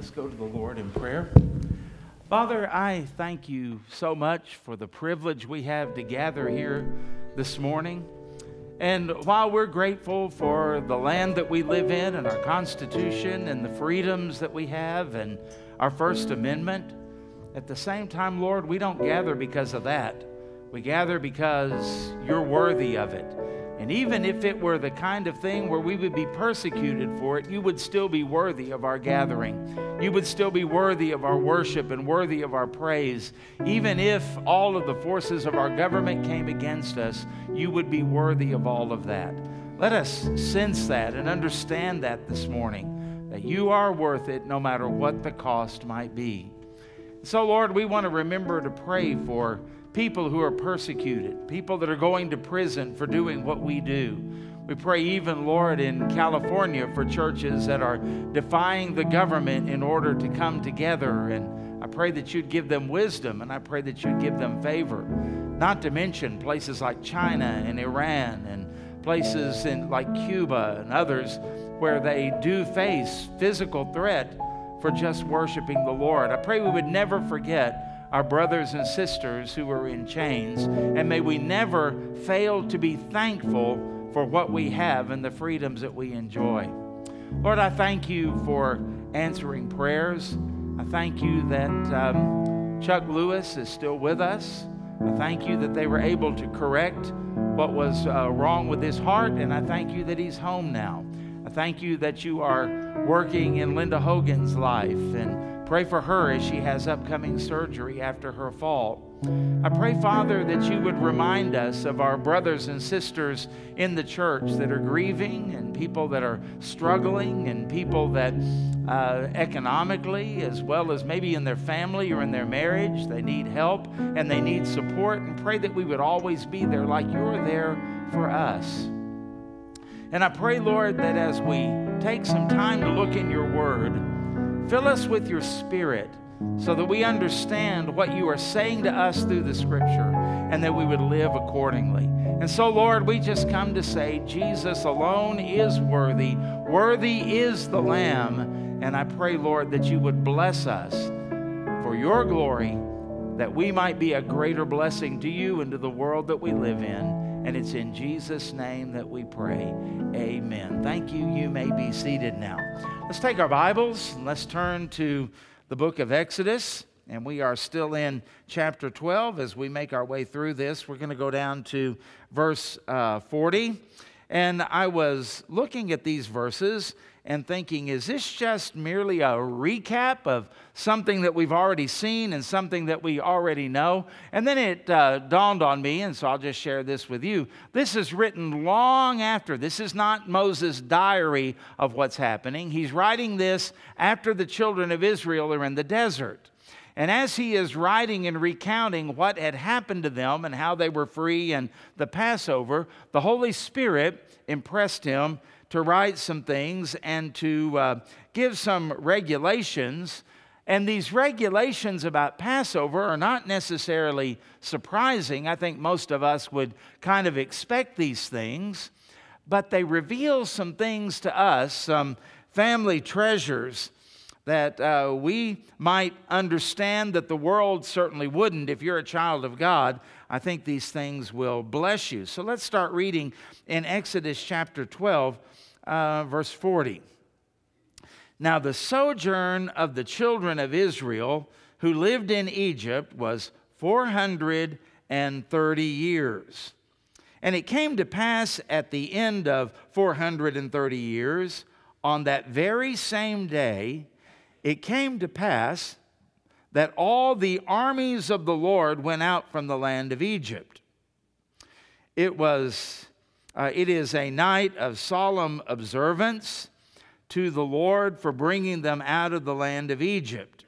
Let's go to the Lord in prayer. Father, I thank you so much for the privilege we have to gather here this morning. And while we're grateful for the land that we live in and our Constitution and the freedoms that we have and our First Amendment, at the same time, Lord, we don't gather because of that. We gather because you're worthy of it. And even if it were the kind of thing where we would be persecuted for it, you would still be worthy of our gathering. You would still be worthy of our worship and worthy of our praise. Even if all of the forces of our government came against us, you would be worthy of all of that. Let us sense that and understand that this morning, that you are worth it no matter what the cost might be. So, Lord, we want to remember to pray for people who are persecuted, people that are going to prison for doing what we do. We pray, even, Lord, in California for churches that are defying the government in order to come together. And I pray that you'd give them wisdom and I pray that you'd give them favor. Not to mention places like China and Iran and places in, like Cuba and others where they do face physical threat for just worshiping the Lord. I pray we would never forget our brothers and sisters who are in chains, and may we never fail to be thankful for what we have and the freedoms that we enjoy. Lord, I thank you for answering prayers. I thank you that um, Chuck Lewis is still with us. I thank you that they were able to correct what was uh, wrong with his heart, and I thank you that he's home now. I thank you that you are working in Linda Hogan's life and Pray for her as she has upcoming surgery after her fall. I pray, Father, that you would remind us of our brothers and sisters in the church that are grieving and people that are struggling and people that uh, economically, as well as maybe in their family or in their marriage, they need help and they need support. And pray that we would always be there like you're there for us. And I pray, Lord, that as we take some time to look in your word, Fill us with your spirit so that we understand what you are saying to us through the scripture and that we would live accordingly. And so, Lord, we just come to say Jesus alone is worthy. Worthy is the Lamb. And I pray, Lord, that you would bless us for your glory, that we might be a greater blessing to you and to the world that we live in. And it's in Jesus' name that we pray. Amen. Thank you. You may be seated now. Let's take our Bibles and let's turn to the book of Exodus. And we are still in chapter 12 as we make our way through this. We're going to go down to verse uh, 40. And I was looking at these verses and thinking, is this just merely a recap of something that we've already seen and something that we already know? And then it uh, dawned on me, and so I'll just share this with you. This is written long after. This is not Moses' diary of what's happening. He's writing this after the children of Israel are in the desert. And as he is writing and recounting what had happened to them and how they were free and the Passover, the Holy Spirit impressed him to write some things and to uh, give some regulations. And these regulations about Passover are not necessarily surprising. I think most of us would kind of expect these things, but they reveal some things to us, some family treasures that uh, we might understand that the world certainly wouldn't if you're a child of God. I think these things will bless you. So let's start reading in Exodus chapter 12 uh, verse 40. Now, the sojourn of the children of Israel who lived in Egypt was 430 years. And it came to pass at the end of 430 years, on that very same day, it came to pass that all the armies of the Lord went out from the land of Egypt. It was uh, it is a night of solemn observance to the Lord for bringing them out of the land of Egypt.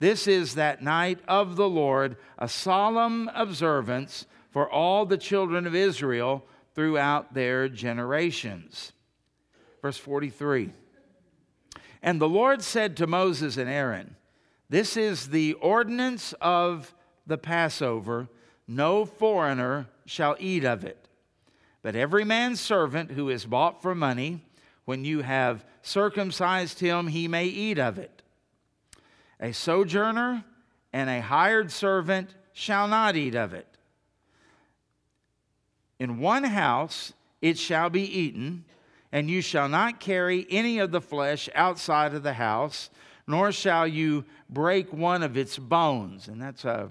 This is that night of the Lord, a solemn observance for all the children of Israel throughout their generations. Verse 43 And the Lord said to Moses and Aaron, This is the ordinance of the Passover, no foreigner shall eat of it. But every man's servant who is bought for money, when you have circumcised him, he may eat of it. A sojourner and a hired servant shall not eat of it. In one house it shall be eaten, and you shall not carry any of the flesh outside of the house, nor shall you break one of its bones. And that's a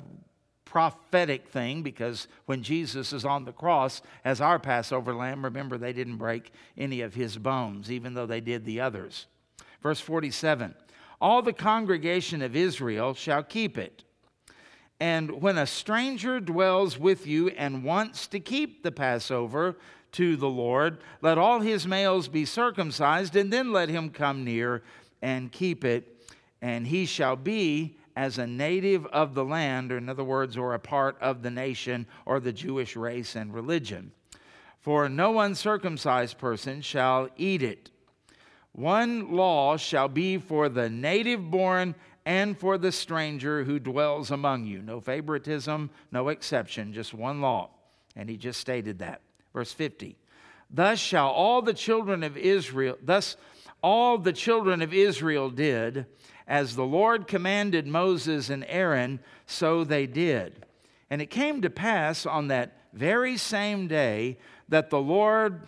prophetic thing because when Jesus is on the cross as our Passover lamb, remember they didn't break any of his bones, even though they did the others. Verse 47 All the congregation of Israel shall keep it. And when a stranger dwells with you and wants to keep the Passover to the Lord, let all his males be circumcised, and then let him come near and keep it. And he shall be as a native of the land, or in other words, or a part of the nation or the Jewish race and religion. For no uncircumcised person shall eat it. One law shall be for the native born and for the stranger who dwells among you. No favoritism, no exception, just one law. And he just stated that. Verse 50. Thus shall all the children of Israel, thus all the children of Israel did as the Lord commanded Moses and Aaron, so they did. And it came to pass on that very same day that the Lord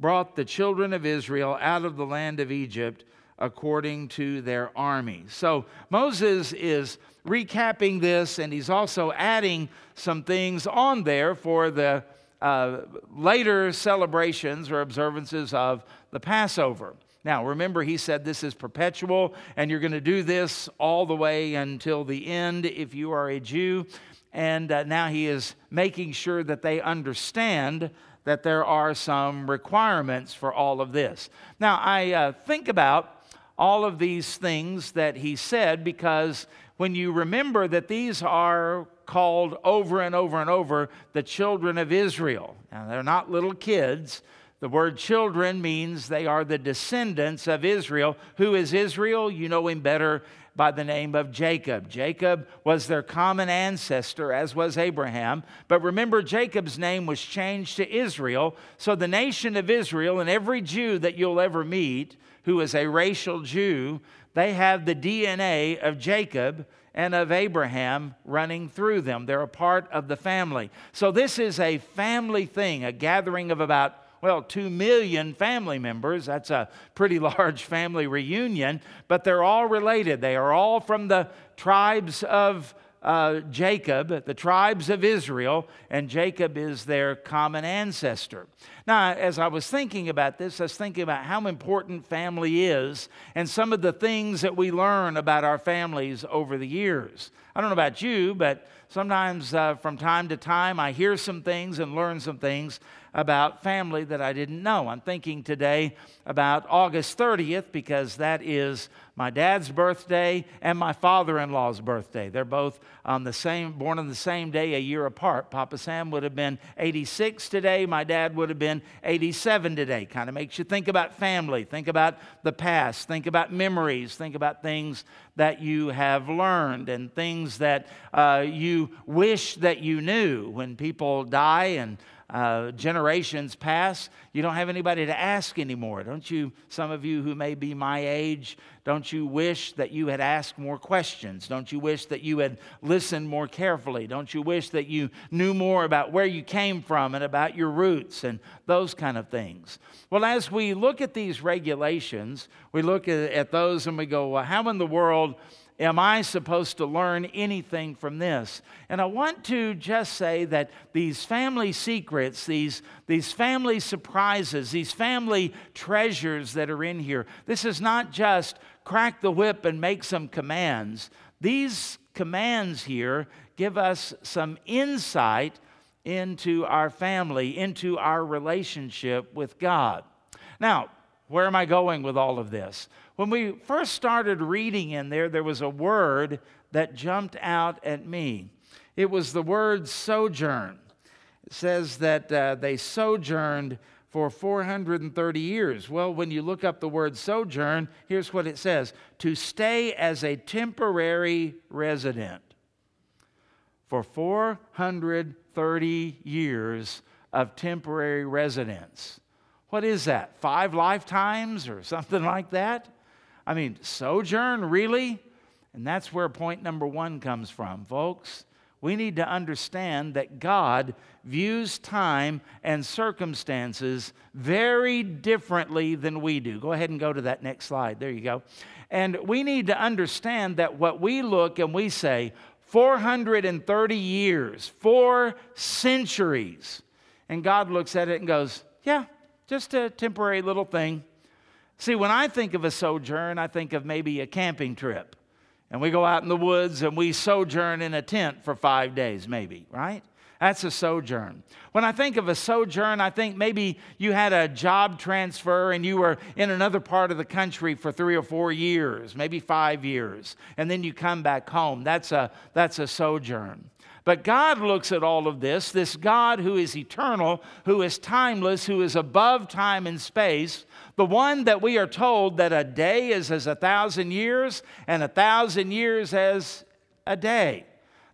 brought the children of Israel out of the land of Egypt according to their army. So Moses is recapping this and he's also adding some things on there for the uh, later celebrations or observances of the Passover. Now, remember, he said this is perpetual, and you're going to do this all the way until the end if you are a Jew. And uh, now he is making sure that they understand that there are some requirements for all of this. Now, I uh, think about all of these things that he said because when you remember that these are called over and over and over the children of Israel, now they're not little kids the word children means they are the descendants of Israel. Who is Israel? You know him better by the name of Jacob. Jacob was their common ancestor, as was Abraham. But remember, Jacob's name was changed to Israel. So the nation of Israel and every Jew that you'll ever meet who is a racial Jew, they have the DNA of Jacob and of Abraham running through them. They're a part of the family. So this is a family thing, a gathering of about well, 2 million family members. That's a pretty large family reunion, but they're all related. They are all from the tribes of uh, Jacob, the tribes of Israel, and Jacob is their common ancestor. Now, as I was thinking about this, I was thinking about how important family is and some of the things that we learn about our families over the years. I don't know about you, but sometimes uh, from time to time I hear some things and learn some things about family that I didn't know. I'm thinking today about August 30th because that is my dad's birthday and my father-in-law's birthday. They're both on the same born on the same day a year apart. Papa Sam would have been 86 today, my dad would have been 87 today. Kind of makes you think about family, think about the past, think about memories, think about things that you have learned and things that uh, you wish that you knew when people die and uh, generations pass, you don't have anybody to ask anymore. Don't you, some of you who may be my age, don't you wish that you had asked more questions? Don't you wish that you had listened more carefully? Don't you wish that you knew more about where you came from and about your roots and those kind of things? Well, as we look at these regulations, we look at, at those and we go, well, how in the world? Am I supposed to learn anything from this? And I want to just say that these family secrets, these, these family surprises, these family treasures that are in here, this is not just crack the whip and make some commands. These commands here give us some insight into our family, into our relationship with God. Now, where am I going with all of this? When we first started reading in there, there was a word that jumped out at me. It was the word sojourn. It says that uh, they sojourned for 430 years. Well, when you look up the word sojourn, here's what it says to stay as a temporary resident. For 430 years of temporary residence. What is that? Five lifetimes or something like that? I mean, sojourn, really? And that's where point number one comes from, folks. We need to understand that God views time and circumstances very differently than we do. Go ahead and go to that next slide. There you go. And we need to understand that what we look and we say, 430 years, four centuries. And God looks at it and goes, Yeah, just a temporary little thing. See, when I think of a sojourn, I think of maybe a camping trip. And we go out in the woods and we sojourn in a tent for five days, maybe, right? That's a sojourn. When I think of a sojourn, I think maybe you had a job transfer and you were in another part of the country for three or four years, maybe five years, and then you come back home. That's a, that's a sojourn. But God looks at all of this, this God who is eternal, who is timeless, who is above time and space, the one that we are told that a day is as a thousand years and a thousand years as a day.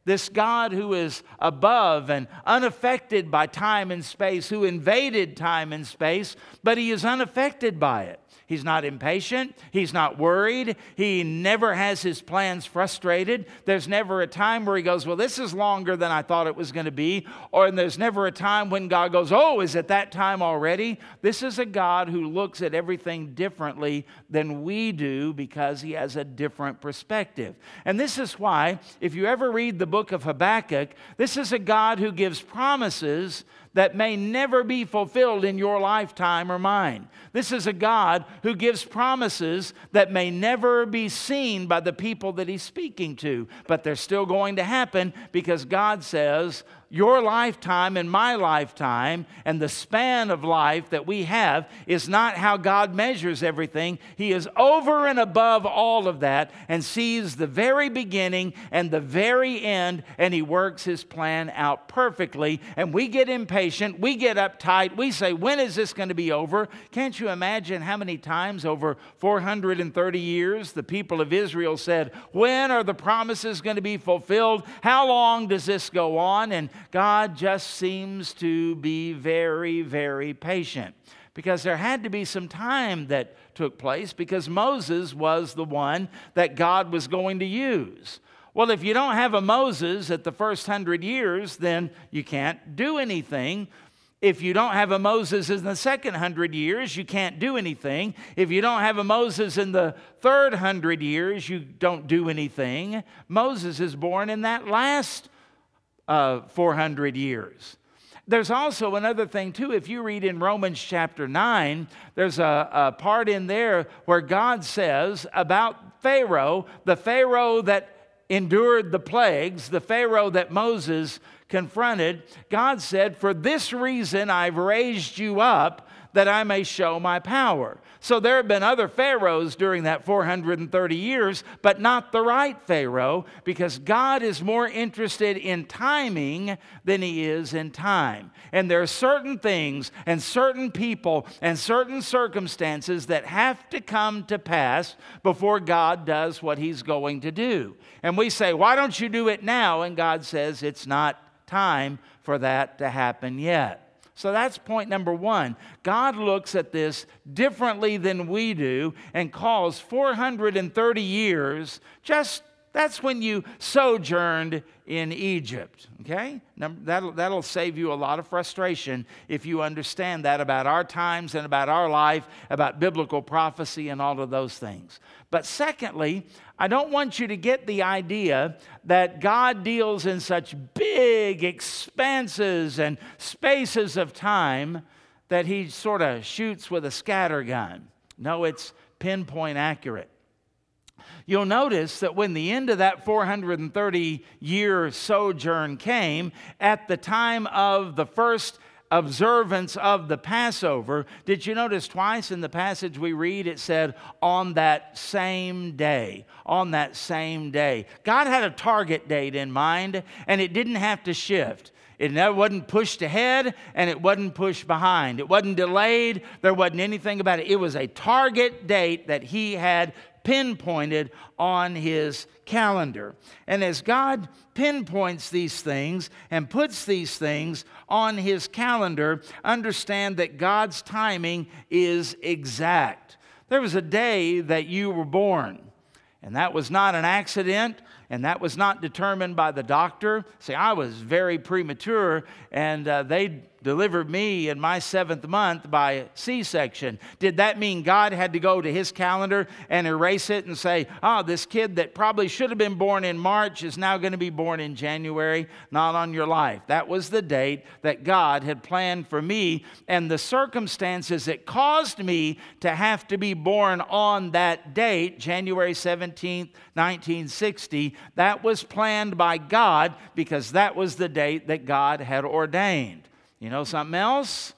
This God who is above and unaffected by time and space, who invaded time and space, but he is unaffected by it. He's not impatient. He's not worried. He never has his plans frustrated. There's never a time where he goes, Well, this is longer than I thought it was going to be. Or there's never a time when God goes, Oh, is it that time already? This is a God who looks at everything differently than we do because he has a different perspective. And this is why, if you ever read the book of Habakkuk, this is a God who gives promises that may never be fulfilled in your lifetime or mine. This is a God who gives promises that may never be seen by the people that He's speaking to, but they're still going to happen because God says, your lifetime and my lifetime and the span of life that we have is not how God measures everything. He is over and above all of that and sees the very beginning and the very end, and He works His plan out perfectly. And we get impatient, we get uptight, we say, When is this going to be over? Can't you imagine how many times over 430 years the people of Israel said, When are the promises going to be fulfilled? How long does this go on? And God just seems to be very, very patient because there had to be some time that took place because Moses was the one that God was going to use. Well, if you don't have a Moses at the first hundred years, then you can't do anything. If you don't have a Moses in the second hundred years, you can't do anything. If you don't have a Moses in the third hundred years, you don't do anything. Moses is born in that last uh, 400 years. There's also another thing, too. If you read in Romans chapter 9, there's a, a part in there where God says about Pharaoh, the Pharaoh that endured the plagues, the Pharaoh that Moses confronted, God said, For this reason I've raised you up that I may show my power. So there have been other pharaohs during that 430 years, but not the right pharaoh, because God is more interested in timing than he is in time. And there are certain things and certain people and certain circumstances that have to come to pass before God does what he's going to do. And we say, Why don't you do it now? And God says, It's not time for that to happen yet. So that's point number one. God looks at this differently than we do and calls 430 years just that's when you sojourned in Egypt. Okay? That'll, that'll save you a lot of frustration if you understand that about our times and about our life, about biblical prophecy and all of those things. But secondly, I don't want you to get the idea that God deals in such big expanses and spaces of time that he sort of shoots with a scatter gun. No, it's pinpoint accurate. You'll notice that when the end of that 430 year sojourn came, at the time of the first observance of the Passover, did you notice twice in the passage we read it said, on that same day? On that same day. God had a target date in mind, and it didn't have to shift. It never wasn't pushed ahead and it wasn't pushed behind. It wasn't delayed. There wasn't anything about it. It was a target date that he had pinpointed on his calendar. And as God pinpoints these things and puts these things on his calendar, understand that God's timing is exact. There was a day that you were born. And that was not an accident, and that was not determined by the doctor. See, I was very premature, and uh, they delivered me in my seventh month by C section. Did that mean God had to go to his calendar and erase it and say, oh, this kid that probably should have been born in March is now going to be born in January? Not on your life. That was the date that God had planned for me, and the circumstances that caused me to have to be born on that date, January 17th, 1960, that was planned by God because that was the date that God had ordained. You know something else?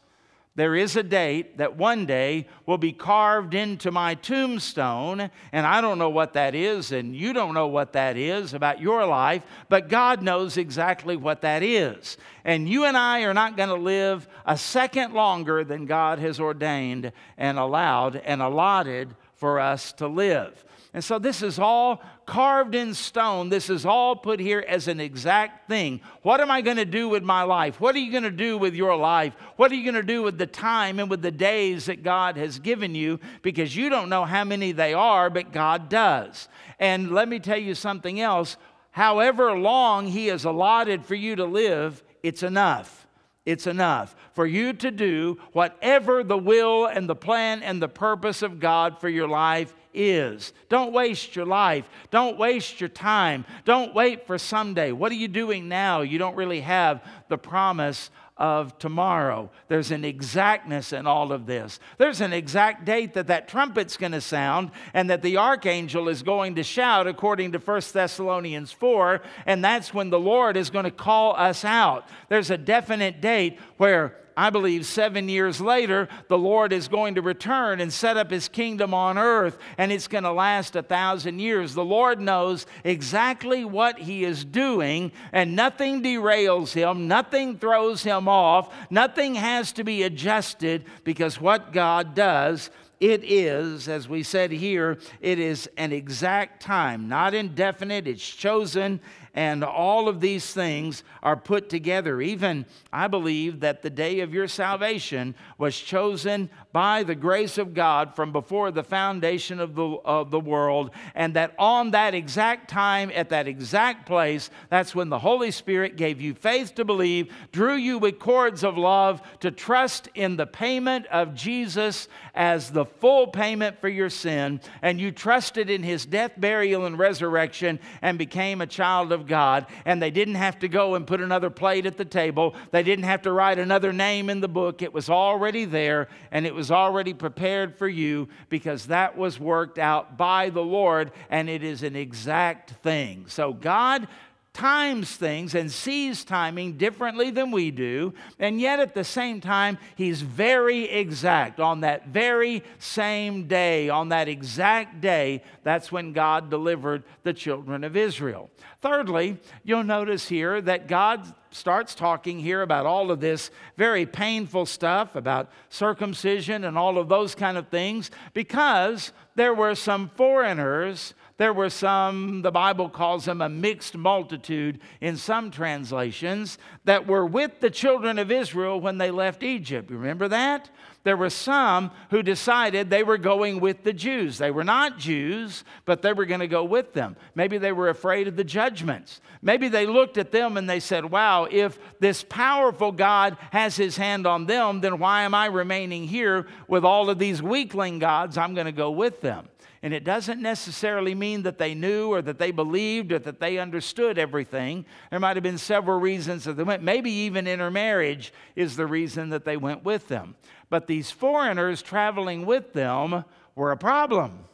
There is a date that one day will be carved into my tombstone, and I don't know what that is, and you don't know what that is about your life, but God knows exactly what that is. And you and I are not going to live a second longer than God has ordained and allowed and allotted for us to live. And so this is all carved in stone. This is all put here as an exact thing. What am I going to do with my life? What are you going to do with your life? What are you going to do with the time and with the days that God has given you? Because you don't know how many they are, but God does. And let me tell you something else. However long He has allotted for you to live, it's enough it's enough for you to do whatever the will and the plan and the purpose of God for your life is. Don't waste your life. Don't waste your time. Don't wait for someday. What are you doing now? You don't really have the promise of tomorrow. There's an exactness in all of this. There's an exact date that that trumpet's going to sound and that the archangel is going to shout according to 1 Thessalonians 4, and that's when the Lord is going to call us out. There's a definite date where I believe seven years later, the Lord is going to return and set up his kingdom on earth, and it's going to last a thousand years. The Lord knows exactly what he is doing, and nothing derails him, nothing throws him off, nothing has to be adjusted because what God does it is, as we said here, it is an exact time, not indefinite. It's chosen, and all of these things are put together. Even I believe that the day of your salvation was chosen by the grace of God from before the foundation of the, of the world, and that on that exact time, at that exact place, that's when the Holy Spirit gave you faith to believe, drew you with cords of love to trust in the payment of Jesus as the full payment for your sin, and you trusted in his death, burial, and resurrection, and became a child of God. And they didn't have to go and put another plate at the table, they didn't have to write another name in the book. It was already there, and it was was already prepared for you because that was worked out by the Lord and it is an exact thing. So God times things and sees timing differently than we do, and yet at the same time, he's very exact. On that very same day, on that exact day, that's when God delivered the children of Israel. Thirdly, you'll notice here that God starts talking here about all of this very painful stuff about circumcision and all of those kind of things because there were some foreigners there were some, the Bible calls them a mixed multitude in some translations, that were with the children of Israel when they left Egypt. Remember that? There were some who decided they were going with the Jews. They were not Jews, but they were going to go with them. Maybe they were afraid of the judgments. Maybe they looked at them and they said, Wow, if this powerful God has his hand on them, then why am I remaining here with all of these weakling gods? I'm going to go with them. And it doesn't necessarily mean that they knew or that they believed or that they understood everything. There might have been several reasons that they went. Maybe even intermarriage is the reason that they went with them. But these foreigners traveling with them were a problem.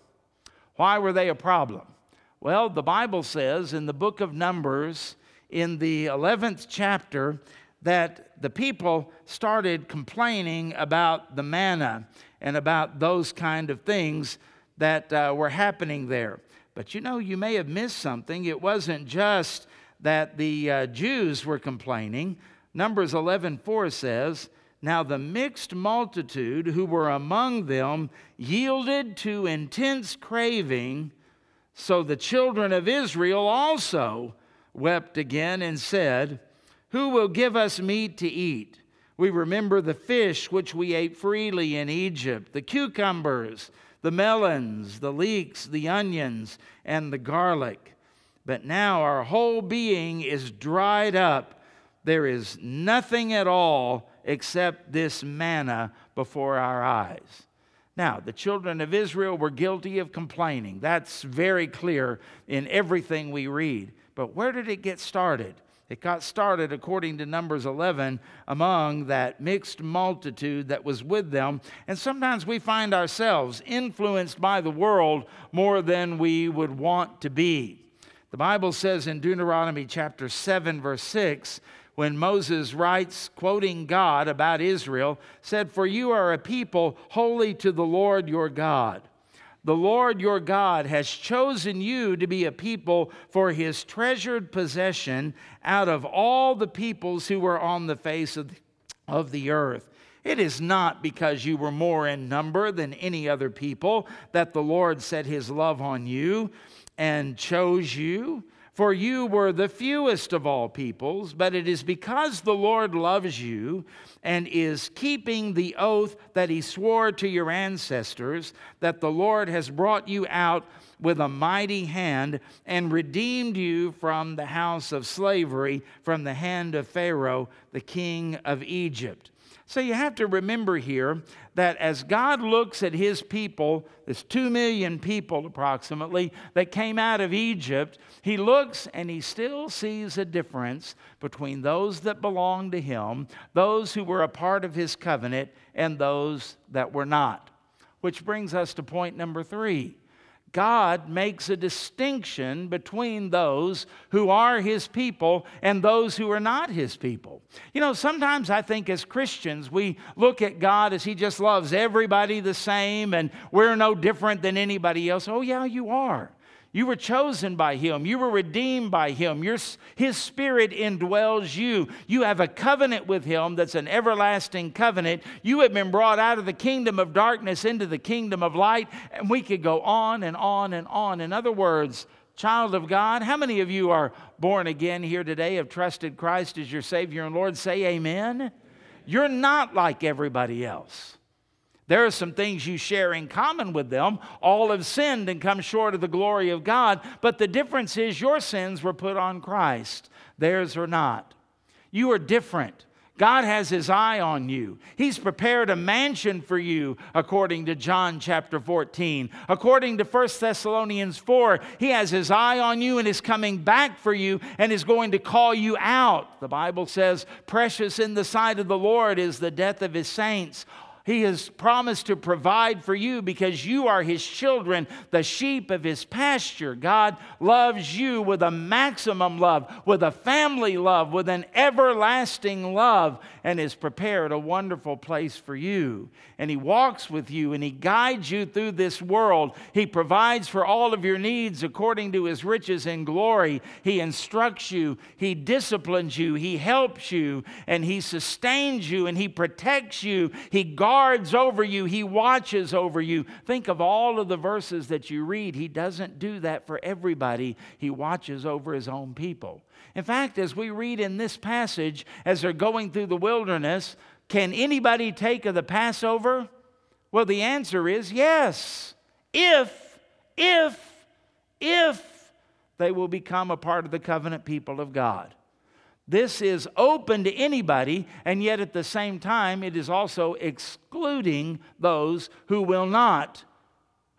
Why were they a problem? Well, the Bible says in the book of Numbers, in the 11th chapter, that the people started complaining about the manna and about those kind of things that uh, were happening there. But you know, you may have missed something. It wasn't just that the uh, Jews were complaining. Numbers 11:4 says, "Now the mixed multitude who were among them yielded to intense craving, so the children of Israel also wept again and said, Who will give us meat to eat? We remember the fish which we ate freely in Egypt, the cucumbers, the melons, the leeks, the onions, and the garlic. But now our whole being is dried up. There is nothing at all except this manna before our eyes. Now, the children of Israel were guilty of complaining. That's very clear in everything we read. But where did it get started? It got started, according to Numbers 11, among that mixed multitude that was with them. And sometimes we find ourselves influenced by the world more than we would want to be. The Bible says in Deuteronomy chapter 7, verse 6, when Moses writes, quoting God about Israel, said, For you are a people holy to the Lord your God. The Lord your God has chosen you to be a people for his treasured possession out of all the peoples who were on the face of the, earth. It is not because you were more in number than any other people that the Lord set his love on you and chose you for you were the fewest of all peoples, but it is because the Lord loves you and is keeping the oath that he swore to your ancestors that the Lord has brought you out with a mighty hand and redeemed you from the house of slavery, from the hand of Pharaoh, the king of Egypt. So you have to remember here that as God looks at his people, there's two million people approximately that came out of Egypt, he looks and he still sees a difference between those that belong to him, those who were a part of his covenant, and those that were not. Which brings us to point number three. God makes a distinction between those who are His people and those who are not His people. You know, sometimes I think as Christians, we look at God as He just loves everybody the same and we're no different than anybody else. Oh, yeah, you are. You were chosen by Him. You were redeemed by Him. Your, his Spirit indwells you. You have a covenant with Him that's an everlasting covenant. You have been brought out of the kingdom of darkness into the kingdom of light. And we could go on and on and on. In other words, child of God, how many of you are born again here today, have trusted Christ as your Savior and Lord? Say amen. You're not like everybody else. There are some things you share in common with them. All have sinned and come short of the glory of God, but the difference is your sins were put on Christ, theirs are not. You are different. God has his eye on you. He's prepared a mansion for you, according to John chapter 14. According to 1 Thessalonians 4, he has his eye on you and is coming back for you and is going to call you out. The Bible says, Precious in the sight of the Lord is the death of his saints. He has promised to provide for you because you are His children, the sheep of His pasture. God loves you with a maximum love, with a family love, with an everlasting love, and has prepared a wonderful place for you. And He walks with you and He guides you through this world. He provides for all of your needs according to His riches and glory. He instructs you, He disciplines you, He helps you, and He sustains you, and He protects you. He guards guards over you, He watches over you. Think of all of the verses that you read. He doesn't do that for everybody, He watches over His own people. In fact, as we read in this passage, as they're going through the wilderness, can anybody take of the Passover? Well, the answer is yes. If, if, if they will become a part of the covenant people of God. This is open to anybody, and yet at the same time, it is also excluding those who will not,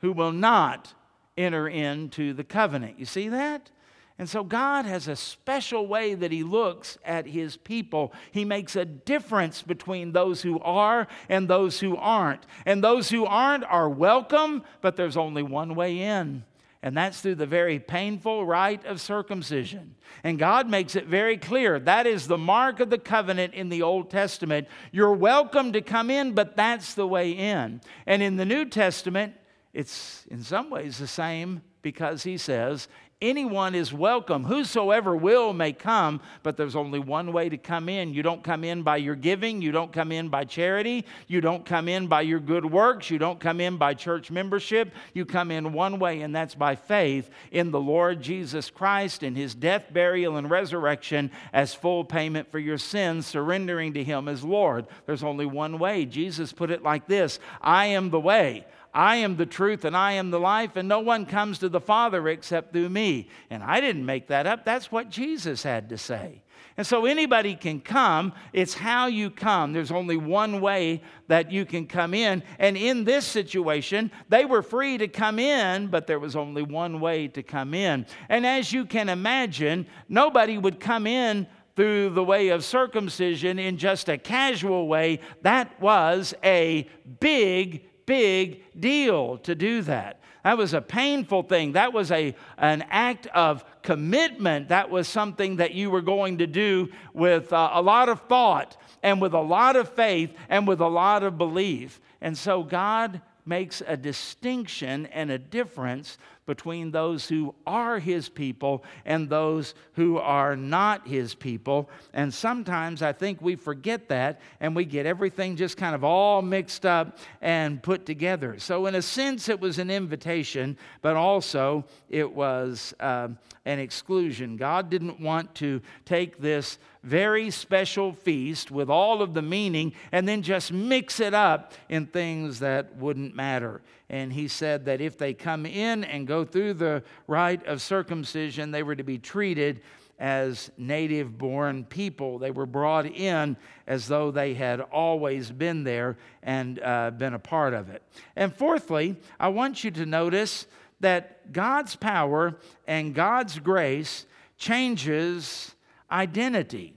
who will not enter into the covenant. You see that? And so God has a special way that He looks at His people. He makes a difference between those who are and those who aren't. And those who aren't are welcome, but there's only one way in and that's through the very painful rite of circumcision. And God makes it very clear that is the mark of the covenant in the Old Testament. You're welcome to come in, but that's the way in. And in the New Testament, it's in some ways the same because he says, Anyone is welcome. Whosoever will may come, but there's only one way to come in. You don't come in by your giving. You don't come in by charity. You don't come in by your good works. You don't come in by church membership. You come in one way, and that's by faith in the Lord Jesus Christ and his death, burial, and resurrection as full payment for your sins, surrendering to him as Lord. There's only one way. Jesus put it like this I am the way. I am the truth and I am the life, and no one comes to the Father except through me. And I didn't make that up. That's what Jesus had to say. And so anybody can come. It's how you come. There's only one way that you can come in. And in this situation, they were free to come in, but there was only one way to come in. And as you can imagine, nobody would come in through the way of circumcision in just a casual way. That was a big, big deal to do that. That was a painful thing. That was a, an act of commitment. That was something that you were going to do with uh, a lot of thought and with a lot of faith and with a lot of belief. And so God makes a distinction and a difference between those who are his people and those who are not his people. And sometimes I think we forget that and we get everything just kind of all mixed up and put together. So, in a sense, it was an invitation, but also it was uh, an exclusion. God didn't want to take this very special feast with all of the meaning and then just mix it up in things that wouldn't matter. And he said that if they come in and go through the rite of circumcision, they were to be treated as native born people. They were brought in as though they had always been there and uh, been a part of it. And fourthly, I want you to notice that God's power and God's grace changes identity.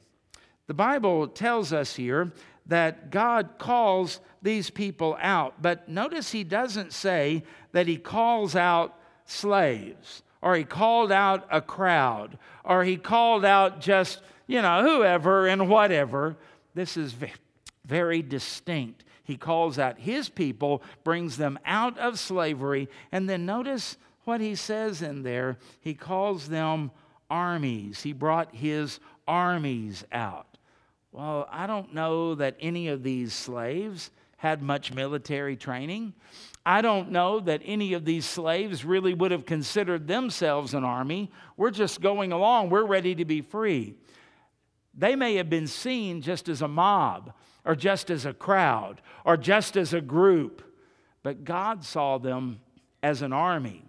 The Bible tells us here that God calls these people out. But notice he doesn't say that he calls out slaves or he called out a crowd or he called out just, you know, whoever and whatever. This is very distinct. He calls out his people, brings them out of slavery, and then notice what he says in there. He calls them armies. He brought his armies out. Well, I don't know that any of these slaves had much military training. I don't know that any of these slaves really would have considered themselves an army. We're just going along, we're ready to be free. They may have been seen just as a mob, or just as a crowd, or just as a group, but God saw them as an army.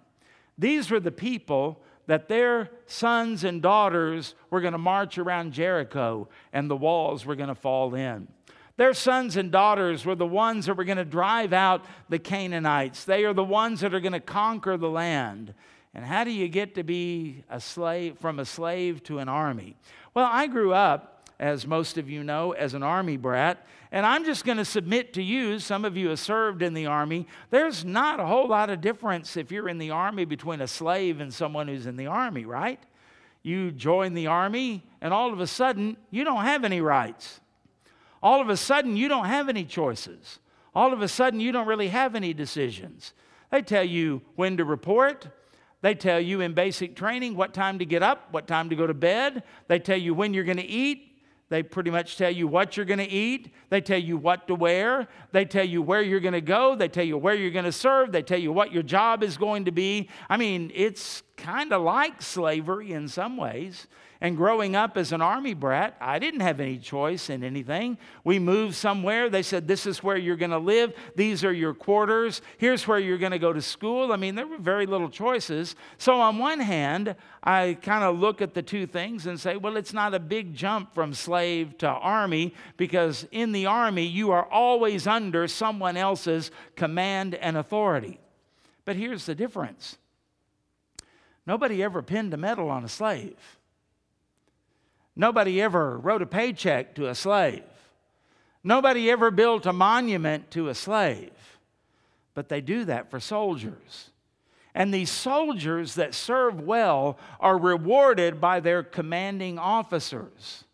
These were the people that their sons and daughters were going to march around Jericho and the walls were going to fall in. Their sons and daughters were the ones that were going to drive out the Canaanites. They are the ones that are going to conquer the land. And how do you get to be a slave from a slave to an army? Well, I grew up as most of you know, as an army brat. And I'm just going to submit to you, some of you have served in the army. There's not a whole lot of difference if you're in the army between a slave and someone who's in the army, right? You join the army, and all of a sudden, you don't have any rights. All of a sudden, you don't have any choices. All of a sudden, you don't really have any decisions. They tell you when to report. They tell you in basic training what time to get up, what time to go to bed. They tell you when you're going to eat, they pretty much tell you what you're going to eat. They tell you what to wear. They tell you where you're going to go. They tell you where you're going to serve. They tell you what your job is going to be. I mean, it's kind of like slavery in some ways. And growing up as an army brat, I didn't have any choice in anything. We moved somewhere. They said, This is where you're going to live. These are your quarters. Here's where you're going to go to school. I mean, there were very little choices. So, on one hand, I kind of look at the two things and say, Well, it's not a big jump from slave to army because in the army, you are always under someone else's command and authority. But here's the difference nobody ever pinned a medal on a slave. Nobody ever wrote a paycheck to a slave. Nobody ever built a monument to a slave. But they do that for soldiers. And these soldiers that serve well are rewarded by their commanding officers.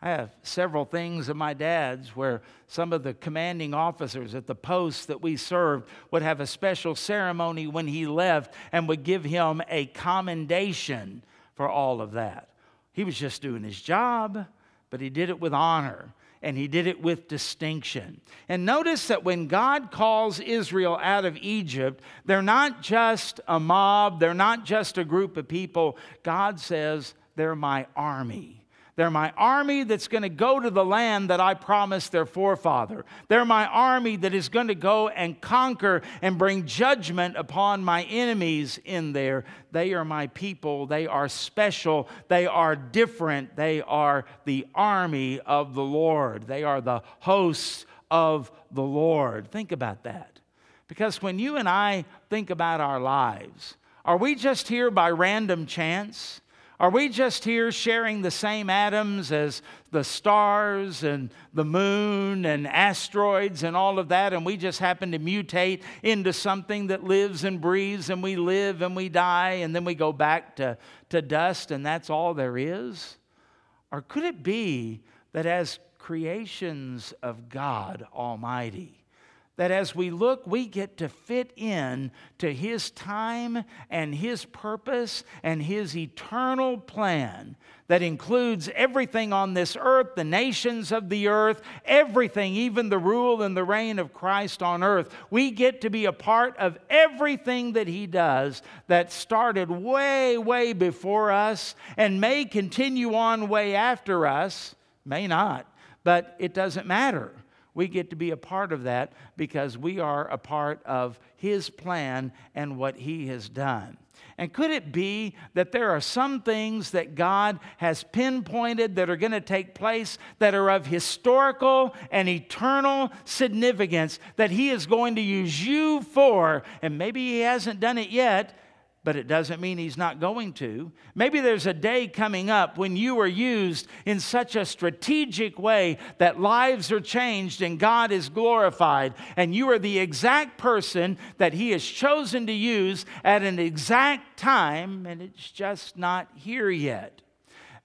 I have several things of my dad's where some of the commanding officers at the posts that we served would have a special ceremony when he left and would give him a commendation for all of that. He was just doing his job, but he did it with honor and he did it with distinction. And notice that when God calls Israel out of Egypt, they're not just a mob, they're not just a group of people. God says, They're my army. They're my army that's going to go to the land that I promised their forefather. They're my army that is going to go and conquer and bring judgment upon my enemies in there. They are my people. They are special. They are different. They are the army of the Lord. They are the hosts of the Lord. Think about that. Because when you and I think about our lives, are we just here by random chance? Are we just here sharing the same atoms as the stars and the moon and asteroids and all of that, and we just happen to mutate into something that lives and breathes, and we live and we die, and then we go back to, to dust, and that's all there is? Or could it be that as creations of God Almighty, that as we look, we get to fit in to His time and His purpose and His eternal plan that includes everything on this earth, the nations of the earth, everything, even the rule and the reign of Christ on earth. We get to be a part of everything that He does that started way, way before us and may continue on way after us, may not, but it doesn't matter we get to be a part of that because we are a part of His plan and what He has done. And could it be that there are some things that God has pinpointed that are going to take place that are of historical and eternal significance that He is going to use you for? And maybe He hasn't done it yet, but it doesn't mean he's not going to. Maybe there's a day coming up when you are used in such a strategic way that lives are changed and God is glorified, and you are the exact person that he has chosen to use at an exact time, and it's just not here yet.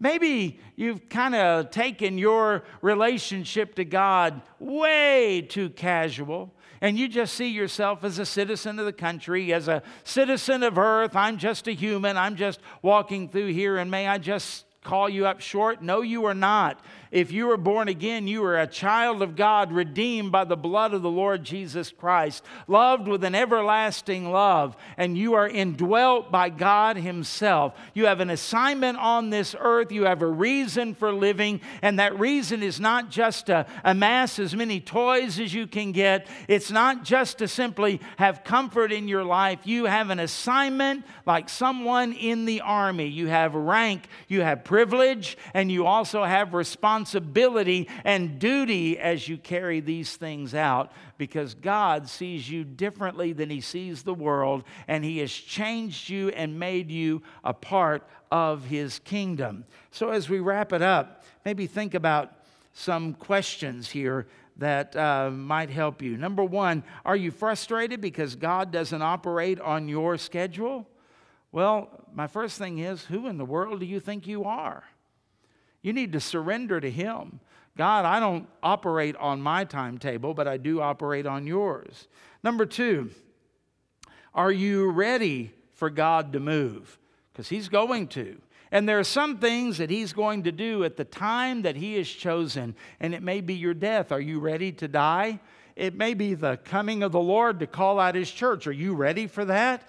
Maybe you've kind of taken your relationship to God way too casual and you just see yourself as a citizen of the country, as a citizen of earth. I'm just a human. I'm just walking through here, and may I just call you up short? No, you are not. If you are born again, you are a child of God, redeemed by the blood of the Lord Jesus Christ, loved with an everlasting love, and you are indwelt by God Himself. You have an assignment on this earth, you have a reason for living, and that reason is not just to amass as many toys as you can get, it's not just to simply have comfort in your life. You have an assignment like someone in the army. You have rank, you have privilege, and you also have responsibility responsibility and duty as you carry these things out because God sees you differently than He sees the world, and He has changed you and made you a part of His kingdom. So, as we wrap it up, maybe think about some questions here that uh, might help you. Number one, are you frustrated because God doesn't operate on your schedule? Well, my first thing is who in the world do you think you are? You need to surrender to Him. God, I don't operate on my timetable, but I do operate on yours. Number two, are you ready for God to move? Because He's going to. And there are some things that He's going to do at the time that He has chosen, and it may be your death. Are you ready to die? It may be the coming of the Lord to call out His church. Are you ready for that?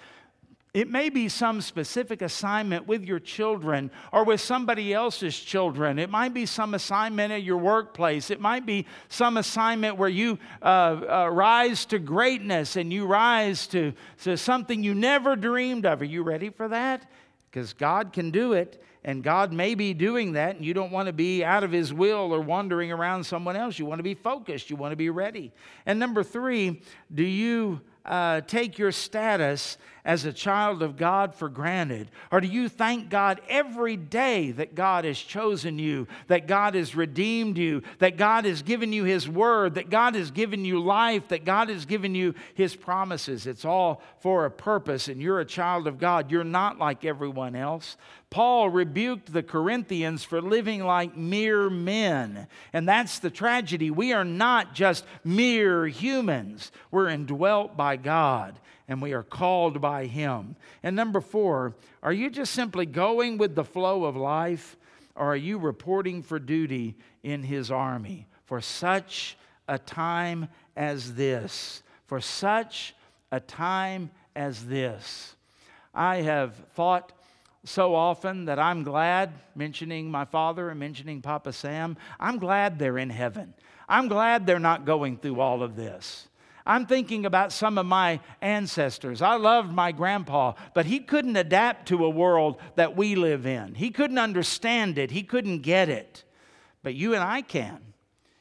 It may be some specific assignment with your children or with somebody else's children. It might be some assignment at your workplace. It might be some assignment where you uh, uh, rise to greatness and you rise to, to something you never dreamed of. Are you ready for that? Because God can do it, and God may be doing that, and you don't want to be out of His will or wandering around someone else. You want to be focused, you want to be ready. And number three, do you uh, take your status as a child of God for granted? Or do you thank God every day that God has chosen you, that God has redeemed you, that God has given you His word, that God has given you life, that God has given you His promises? It's all for a purpose, and you're a child of God. You're not like everyone else. Paul rebuked the Corinthians for living like mere men. And that's the tragedy. We are not just mere humans, we're indwelt by God and we are called by Him. And number four, are you just simply going with the flow of life, or are you reporting for duty in His army for such a time as this? For such a time as this. I have thought so often that I'm glad, mentioning my father and mentioning Papa Sam, I'm glad they're in heaven. I'm glad they're not going through all of this. I'm thinking about some of my ancestors. I loved my grandpa, but he couldn't adapt to a world that we live in. He couldn't understand it, he couldn't get it. But you and I can.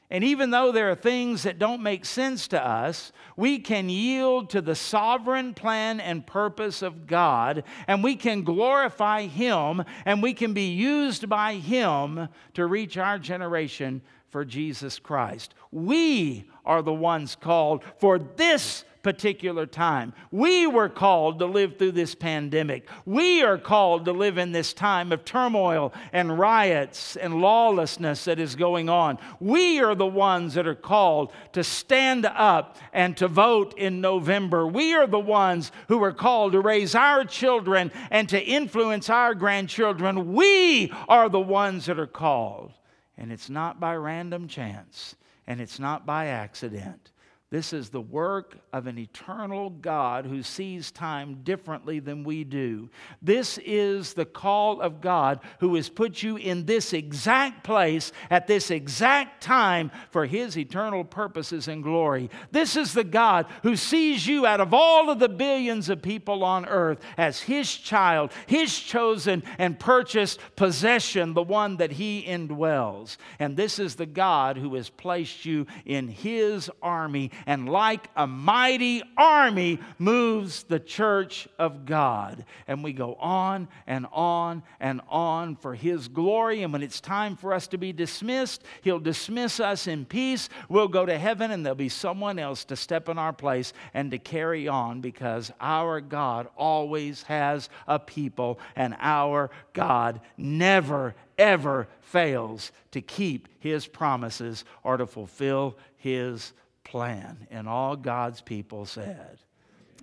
And even though there are things that don't make sense to us, we can yield to the sovereign plan and purpose of God, and we can glorify Him, and we can be used by Him to reach our generation for Jesus Christ. We are the ones called for this particular time. We were called to live through this pandemic. We are called to live in this time of turmoil and riots and lawlessness that is going on. We are the ones that are called to stand up and to vote in November. We are the ones who are called to raise our children and to influence our grandchildren. We are the ones that are called. And it's not by random chance, and it's not by accident. This is the work of an eternal God who sees time differently than we do. This is the call of God who has put you in this exact place at this exact time for his eternal purposes and glory. This is the God who sees you out of all of the billions of people on earth as his child, his chosen and purchased possession, the one that he indwells. And this is the God who has placed you in his army and like a mighty army moves the church of God. And we go on and on and on for His glory. And when it's time for us to be dismissed, He'll dismiss us in peace. We'll go to heaven, and there'll be someone else to step in our place and to carry on because our God always has a people, and our God never, ever fails to keep His promises or to fulfill His plan. And all God's people said,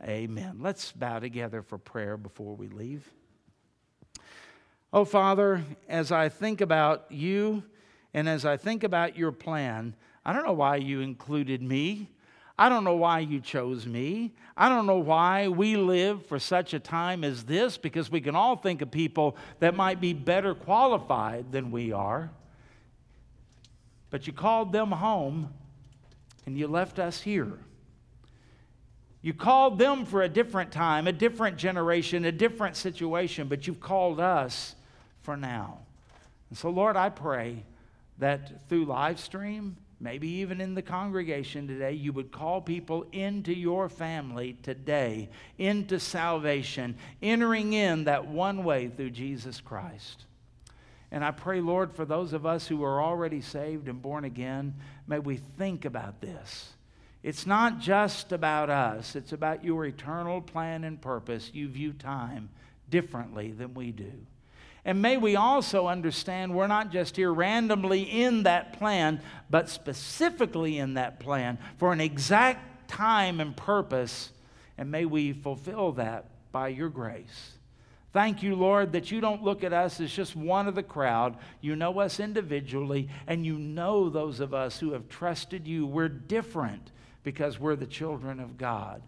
Amen. Let's bow together for prayer before we leave. Oh, Father, as I think about you and as I think about your plan, I don't know why you included me. I don't know why you chose me. I don't know why we live for such a time as this because we can all think of people that might be better qualified than we are. But you called them home and you left us here. You called them for a different time, a different generation, a different situation, but you've called us for now. And so, Lord, I pray that through live stream, maybe even in the congregation today, you would call people into your family today, into salvation, entering in that one way through Jesus Christ. And I pray, Lord, for those of us who are already saved and born again, may we think about this. It's not just about us, it's about your eternal plan and purpose. You view time differently than we do. And may we also understand we're not just here randomly in that plan, but specifically in that plan for an exact time and purpose. And may we fulfill that by your grace. Thank you, Lord, that you don't look at us as just one of the crowd. You know us individually, and you know those of us who have trusted you. We're different because we're the children of God.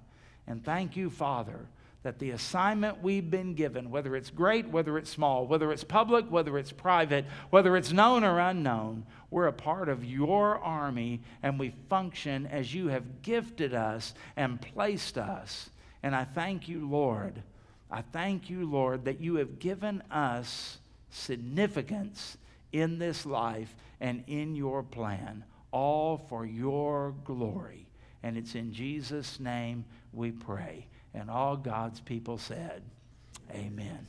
And thank you, Father, that the assignment we've been given, whether it's great, whether it's small, whether it's public, whether it's private, whether it's known or unknown, we're a part of your army and we function as you have gifted us and placed us. And I thank you, Lord I thank you, Lord, that you have given us significance in this life and in your plan, all for your glory. And it's in Jesus' name we pray. And all God's people said, Amen.